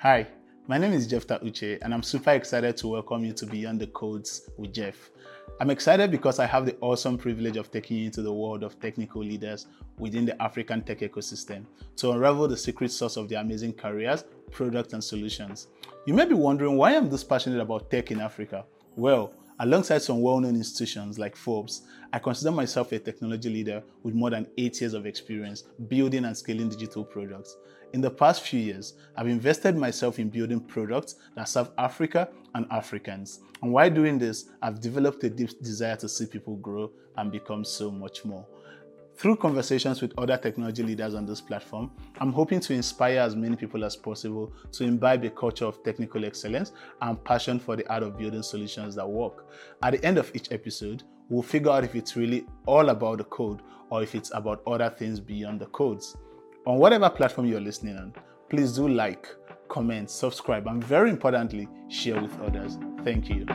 Hi, my name is Jeff Tauche, and I'm super excited to welcome you to Beyond the Codes with Jeff. I'm excited because I have the awesome privilege of taking you into the world of technical leaders within the African tech ecosystem to unravel the secret source of their amazing careers, products, and solutions. You may be wondering why I'm this passionate about tech in Africa. Well, alongside some well known institutions like Forbes, I consider myself a technology leader with more than eight years of experience building and scaling digital products. In the past few years, I've invested myself in building products that serve Africa and Africans. And while doing this, I've developed a deep desire to see people grow and become so much more. Through conversations with other technology leaders on this platform, I'm hoping to inspire as many people as possible to imbibe a culture of technical excellence and passion for the art of building solutions that work. At the end of each episode, we'll figure out if it's really all about the code or if it's about other things beyond the codes. On whatever platform you're listening on, please do like, comment, subscribe, and very importantly, share with others. Thank you.